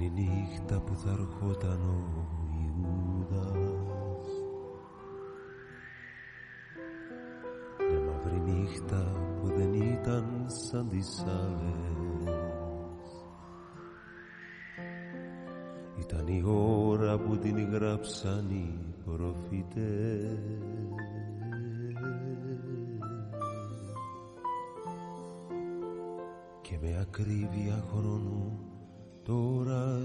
Ήταν η νύχτα που θα ερχόταν ο Ιούδας. Μια μαύρη νύχτα που δεν ήταν σαν τις άλλες. Ήταν η ώρα που την γράψαν οι προφητές. Και με ακρίβεια χρόνου τώρα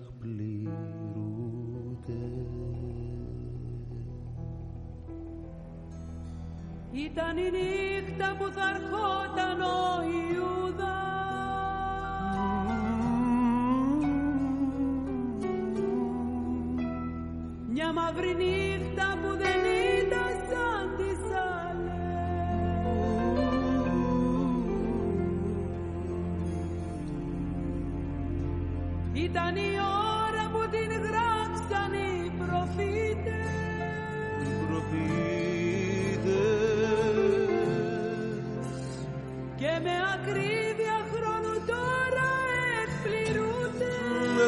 εκπληρούνται. Ήταν η νύχτα που θα ερχόταν ο Ιούδας Μια μαύρη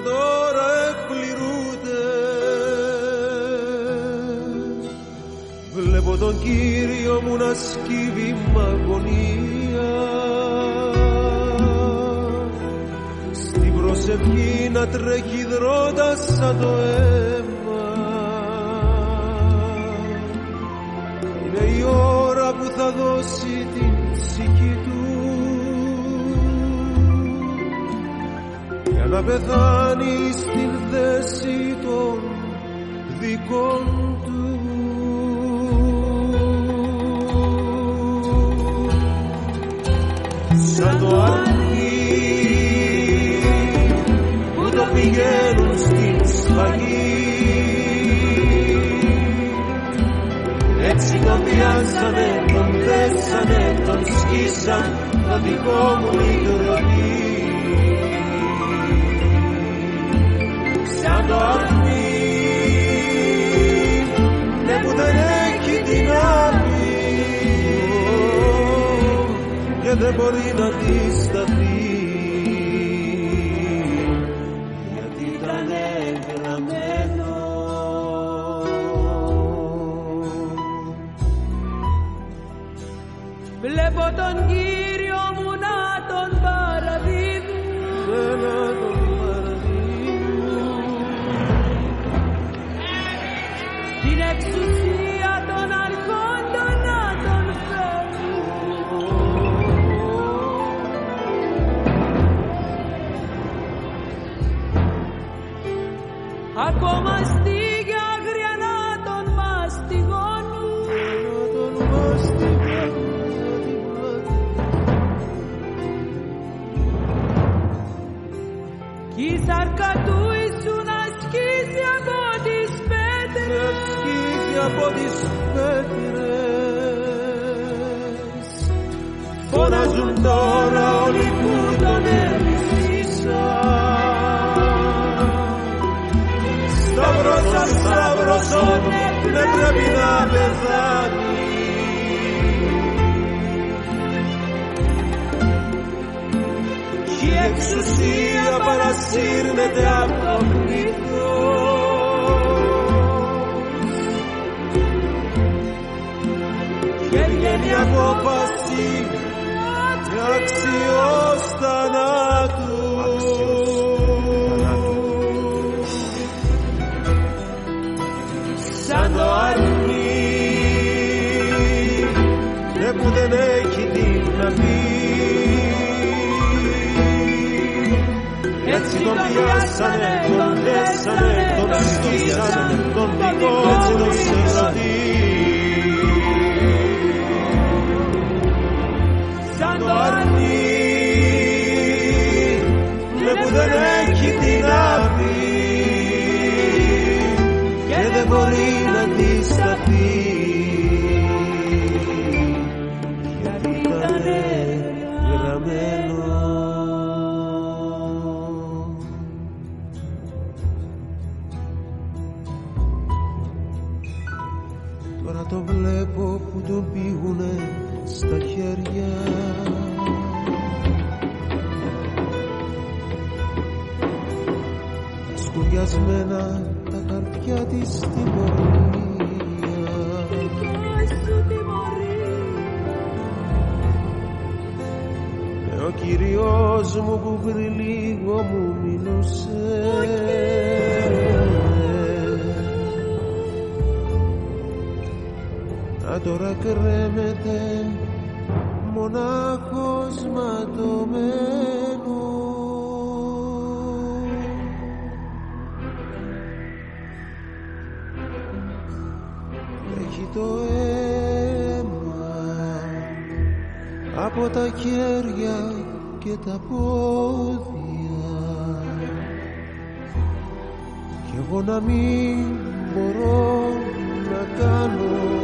τώρα εκπληρούνται. Βλέπω τον Κύριο μου να σκύβει μ' αγωνία. Στην προσευχή να τρέχει δρώντας σαν το αίμα. Είναι η ώρα που θα δώσει να πεθάνει στην θέση των δικών του. Σαν το αρνί που το πηγαίνουν στην σφαγή έτσι τον πιάσανε, τον δέσανε, τον σκίσαν το δικό μου λιτρονί σαν το αρνί ναι που δεν έχει την άμυ και δεν μπορεί να αντισταθεί γιατί ήταν γραμμένο Βλέπω τον Κύριο σάρκα του Ιησού να σκίζει από τις με πέτρες σκίζει από τις πέτρες. Φωνάζουν τώρα όλοι που τον εμισήσαν Σταυρός αν σταυρός δεν πρέπει να πεθάνει η εξουσία παρασύρνεται από το πλήθος και βγαίνει απόφαση έτσι τον πιάσανε, τον δέσανε, τον σκίσανε, τον δικό έτσι τον σερωτή. Τώρα κρέμεται μονάχος ματωμένος. Έχει το αίμα από τα χέρια και τα πόδια. Κι εγώ να μην μπορώ να κάνω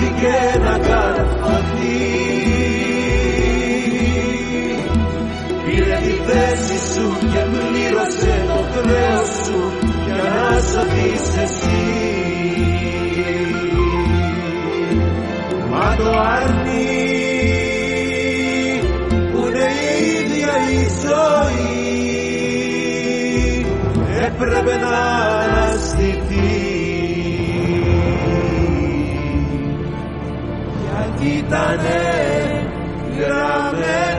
που δόθηκε να καρφωθεί πήρε τη θέση σου και πλήρωσε το χρέος σου για να σωθείς εσύ. Μα το αρνί που είναι η ίδια η ζωή έπρεπε να αναστηθεί γιατί ήτανε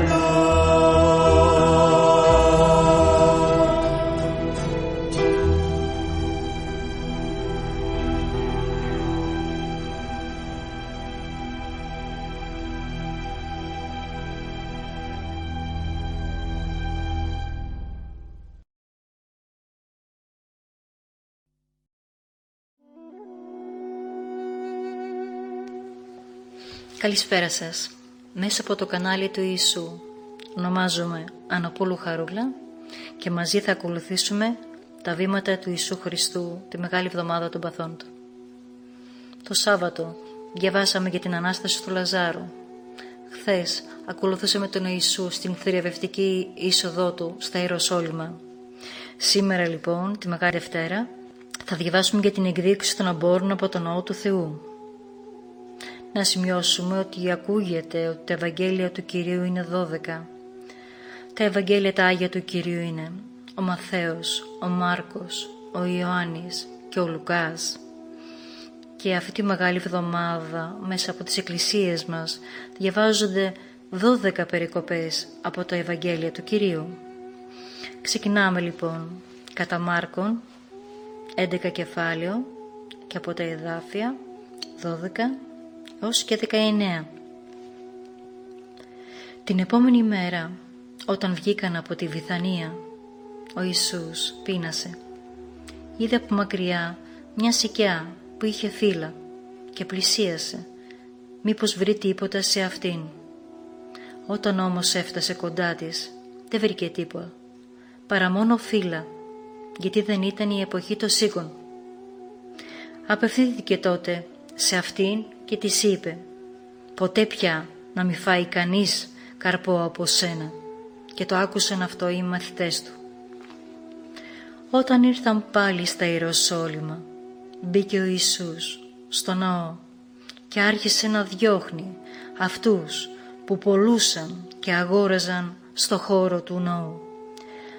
Καλησπέρα σας. Μέσα από το κανάλι του Ιησού ονομάζομαι Αναπόλου Χαρούλα και μαζί θα ακολουθήσουμε τα βήματα του Ιησού Χριστού τη Μεγάλη Εβδομάδα των Παθών Του. Το Σάββατο διαβάσαμε για την Ανάσταση του Λαζάρου. Χθες ακολουθούσαμε τον Ιησού στην θηριαβευτική είσοδό Του στα Ιεροσόλυμα. Σήμερα λοιπόν, τη Μεγάλη Δευτέρα, θα διαβάσουμε για την εκδίκηση των αμπόρων από τον Ναό του Θεού. Να σημειώσουμε ότι ακούγεται ότι τα Ευαγγέλια του Κυρίου είναι 12. Τα Ευαγγέλια τα Άγια του Κυρίου είναι ο Μαθαίος, ο Μάρκος, ο Ιωάννης και ο Λουκάς. Και αυτή τη Μεγάλη Εβδομάδα μέσα από τις εκκλησίες μας διαβάζονται 12 περικοπές από τα Ευαγγέλια του Κυρίου. Ξεκινάμε λοιπόν κατά Μάρκον 11 κεφάλαιο και από τα εδάφια 12 έως και 19. Την επόμενη μέρα, όταν βγήκαν από τη Βιθανία, ο Ιησούς πείνασε. Είδε από μακριά μια σικιά που είχε φύλλα και πλησίασε, μήπως βρει τίποτα σε αυτήν. Όταν όμως έφτασε κοντά της, δεν βρήκε τίποτα, παρά μόνο φύλλα, γιατί δεν ήταν η εποχή των σίγων. Απευθύνθηκε τότε σε αυτήν και της είπε «Ποτέ πια να μη φάει κανείς καρπό από σένα» και το άκουσαν αυτό οι μαθητές του. Όταν ήρθαν πάλι στα Ιεροσόλυμα, μπήκε ο Ιησούς στο ναό και άρχισε να διώχνει αυτούς που πολλούσαν και αγόραζαν στο χώρο του ναού.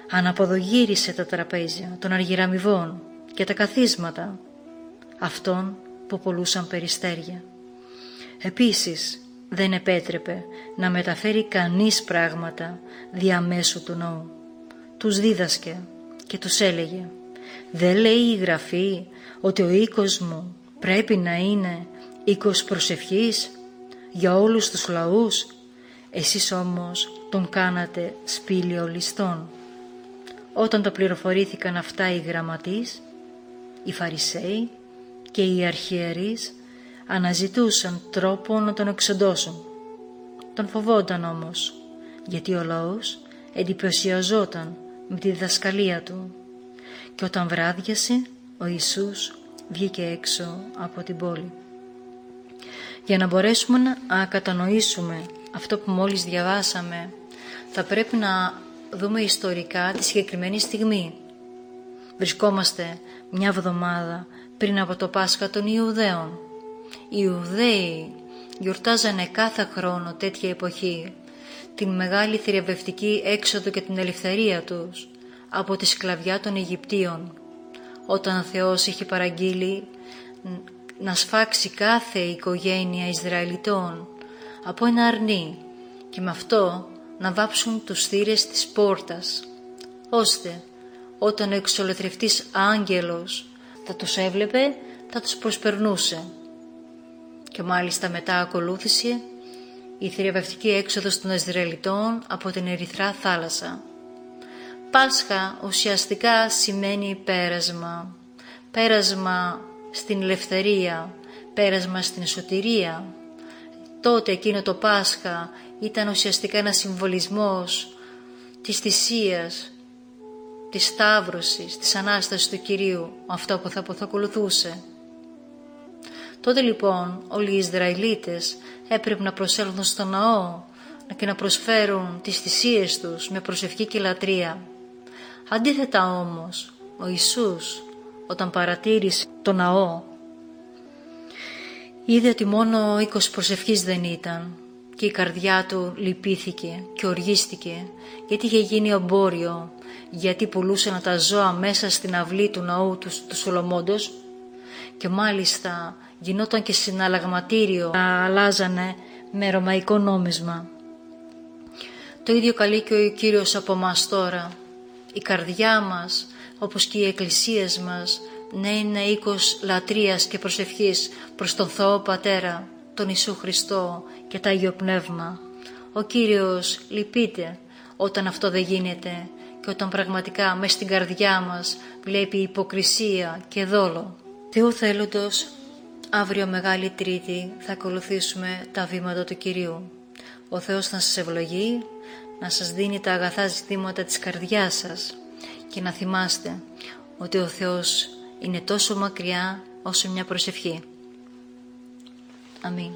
Αναποδογύρισε τα τραπέζια των αργυραμιβών και τα καθίσματα αυτών που πολλούσαν περιστέρια. Επίσης δεν επέτρεπε να μεταφέρει κανείς πράγματα διαμέσου του νόου. Τους δίδασκε και τους έλεγε «Δεν λέει η Γραφή ότι ο οίκος μου πρέπει να είναι οίκος προσευχής για όλους τους λαούς, εσείς όμως τον κάνατε σπήλιο ληστών». Όταν το πληροφορήθηκαν αυτά οι γραμματείς, οι Φαρισαίοι και οι αρχιερείς αναζητούσαν τρόπο να τον εξοντώσουν. Τον φοβόταν όμως, γιατί ο λαός εντυπωσιαζόταν με τη διδασκαλία του και όταν βράδιασε ο Ιησούς βγήκε έξω από την πόλη. Για να μπορέσουμε να κατανοήσουμε αυτό που μόλις διαβάσαμε θα πρέπει να δούμε ιστορικά τη συγκεκριμένη στιγμή. Βρισκόμαστε μια εβδομάδα πριν από το Πάσχα των Ιουδαίων. Οι Ιουδαίοι γιορτάζανε κάθε χρόνο τέτοια εποχή την μεγάλη θηριαβευτική έξοδο και την ελευθερία τους από τη σκλαβιά των Αιγυπτίων. Όταν ο Θεός είχε παραγγείλει να σφάξει κάθε οικογένεια Ισραηλιτών από ένα αρνί και με αυτό να βάψουν τους θύρες της πόρτας ώστε όταν ο εξολεθρευτής άγγελος θα τους έβλεπε θα τους προσπερνούσε και μάλιστα μετά ακολούθησε η θηριαβευτική έξοδος των Ισραηλιτών από την Ερυθρά θάλασσα. Πάσχα ουσιαστικά σημαίνει πέρασμα, πέρασμα στην ελευθερία, πέρασμα στην σωτηρία. Τότε εκείνο το Πάσχα ήταν ουσιαστικά ένας συμβολισμός της θυσίας, της σταύρωσης, της Ανάστασης του Κυρίου, αυτό που θα ακολουθούσε. Τότε λοιπόν όλοι οι Ισραηλίτες έπρεπε να προσέλθουν στο ναό και να προσφέρουν τις θυσίες τους με προσευχή και λατρεία. Αντίθετα όμως, ο Ιησούς όταν παρατήρησε το ναό είδε ότι μόνο οίκος προσευχής δεν ήταν και η καρδιά του λυπήθηκε και οργίστηκε γιατί είχε γίνει εμπόριο γιατί πουλούσαν τα ζώα μέσα στην αυλή του ναού του, του Σολομόντος και μάλιστα γινόταν και συναλλαγματήριο να αλλάζανε με ρωμαϊκό νόμισμα. Το ίδιο καλεί και ο Κύριος από μας τώρα. Η καρδιά μας, όπως και οι εκκλησίες μας, να είναι οίκος λατρείας και προσευχής προς τον Θεό Πατέρα, τον Ιησού Χριστό και τα Άγιο Πνεύμα. Ο Κύριος λυπείται όταν αυτό δεν γίνεται και όταν πραγματικά μέσα στην καρδιά μας βλέπει υποκρισία και δόλο. Θεού θέλοντος Αύριο Μεγάλη Τρίτη θα ακολουθήσουμε τα βήματα του Κυρίου. Ο Θεός να σας ευλογεί, να σας δίνει τα αγαθά ζητήματα της καρδιάς σας και να θυμάστε ότι ο Θεός είναι τόσο μακριά όσο μια προσευχή. Αμήν.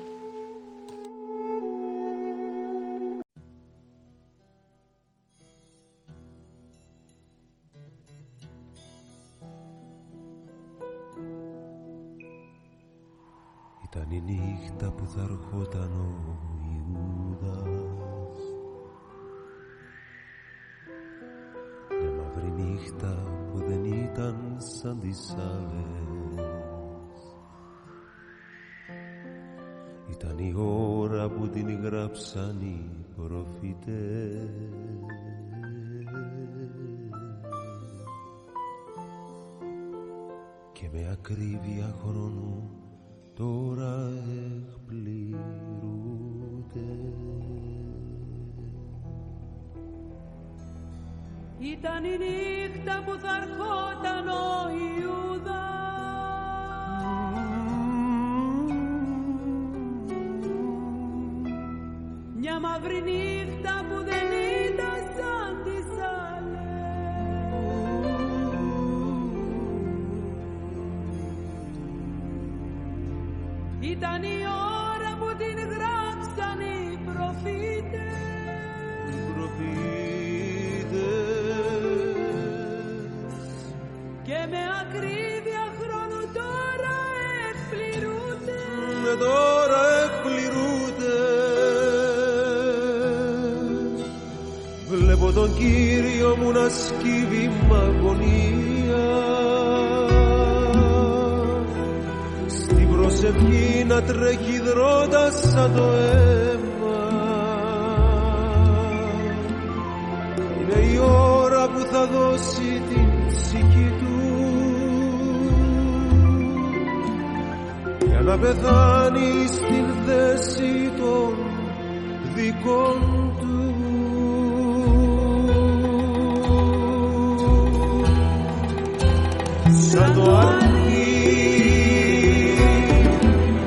Ήταν η νύχτα που θα ερχόταν ο Ιούδας. Μια μαύρη νύχτα που δεν ήταν σαν τις άλλες. Ήταν η ώρα που την γράψαν οι προφητές. Και με ακρίβεια χρόνου τώρα εκπληρούνται. Ήταν η νύχτα που θα ερχόταν ο Ιούδας Μια μαύρη νύχτα τώρα εκπληρούνται. Βλέπω τον Κύριο μου να σκύβει μ' αγωνία. Στην προσευχή να τρέχει δρότα σαν το αίμα. Είναι η ώρα που θα δώσει την να πεθάνει στην θέση των δικών του. Σαν το αρνί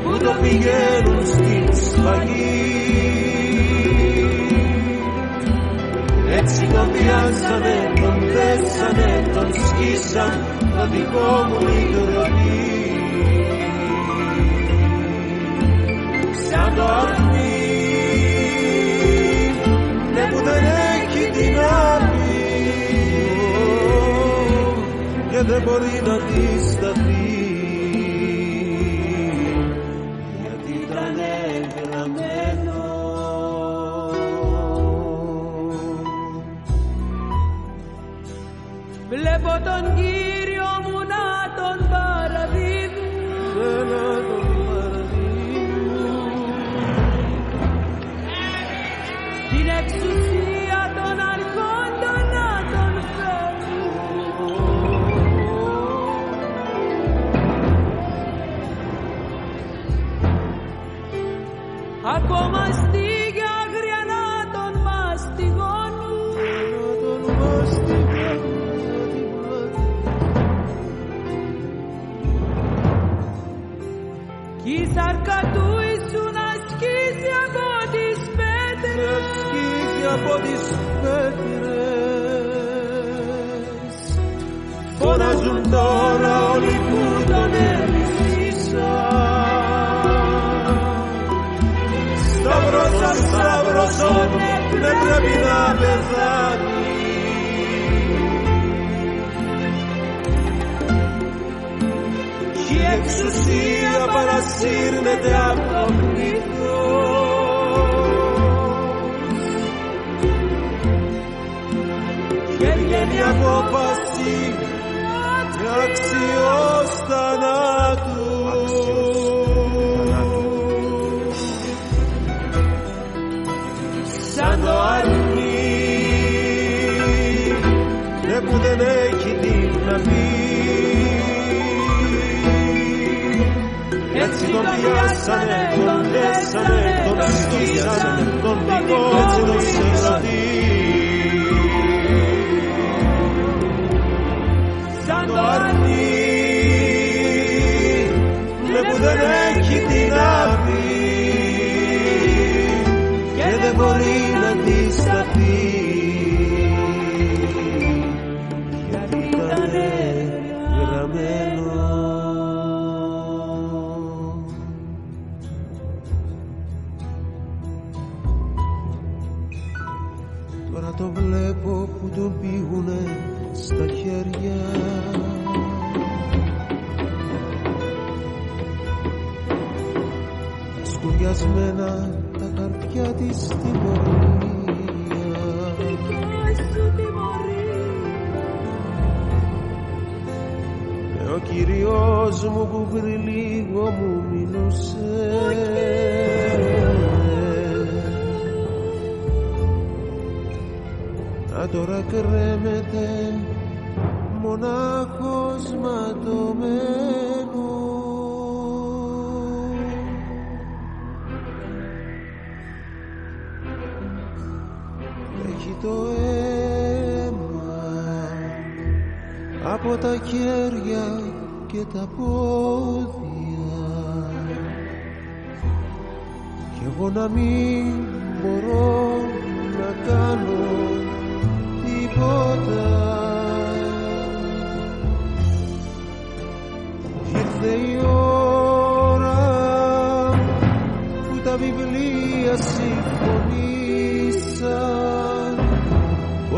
που το πηγαίνουν στην σφαγή έτσι το τον πιάσανε, τον θέσανε, τον σκίσαν το δικό μου η τροπή σαν το αρνί ναι που δεν έχει την άδη και δεν μπορεί να αντισταθεί γιατί ήταν γραμμένο Βλέπω τον Κύριο μου να τον παραδίδουν από τις πέτρες. Φωνάζουν τώρα όλοι που τον εμισήσαν Σταυρώσαν, σταυρώσαν, δεν πρέπει να πεθάνει. Κι η εξουσία παρασύρνεται από το you. Α, τώρα κρέμεται μονάχος ματωμένος. Έχει το αίμα από τα χέρια και τα πόδια. Κι εγώ να μην μπορώ να κάνω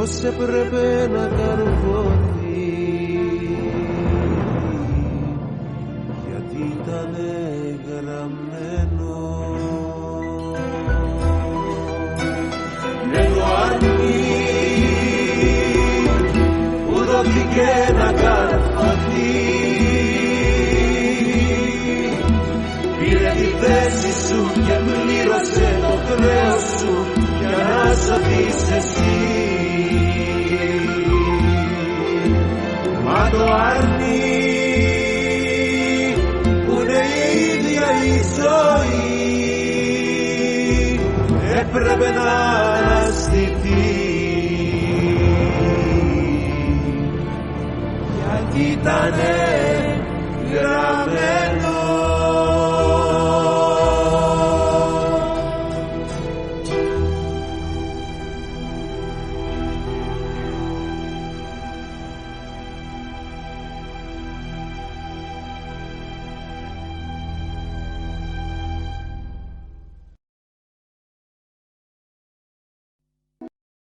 πως έπρεπε να καρβωθεί που δόθηκε να καρφωθεί πήρε τη θέση σου και πλήρωσε το χρέος σου για να σωθείς εσύ. Μα το αρνί που είναι η ίδια η ζωή έπρεπε να Altanera.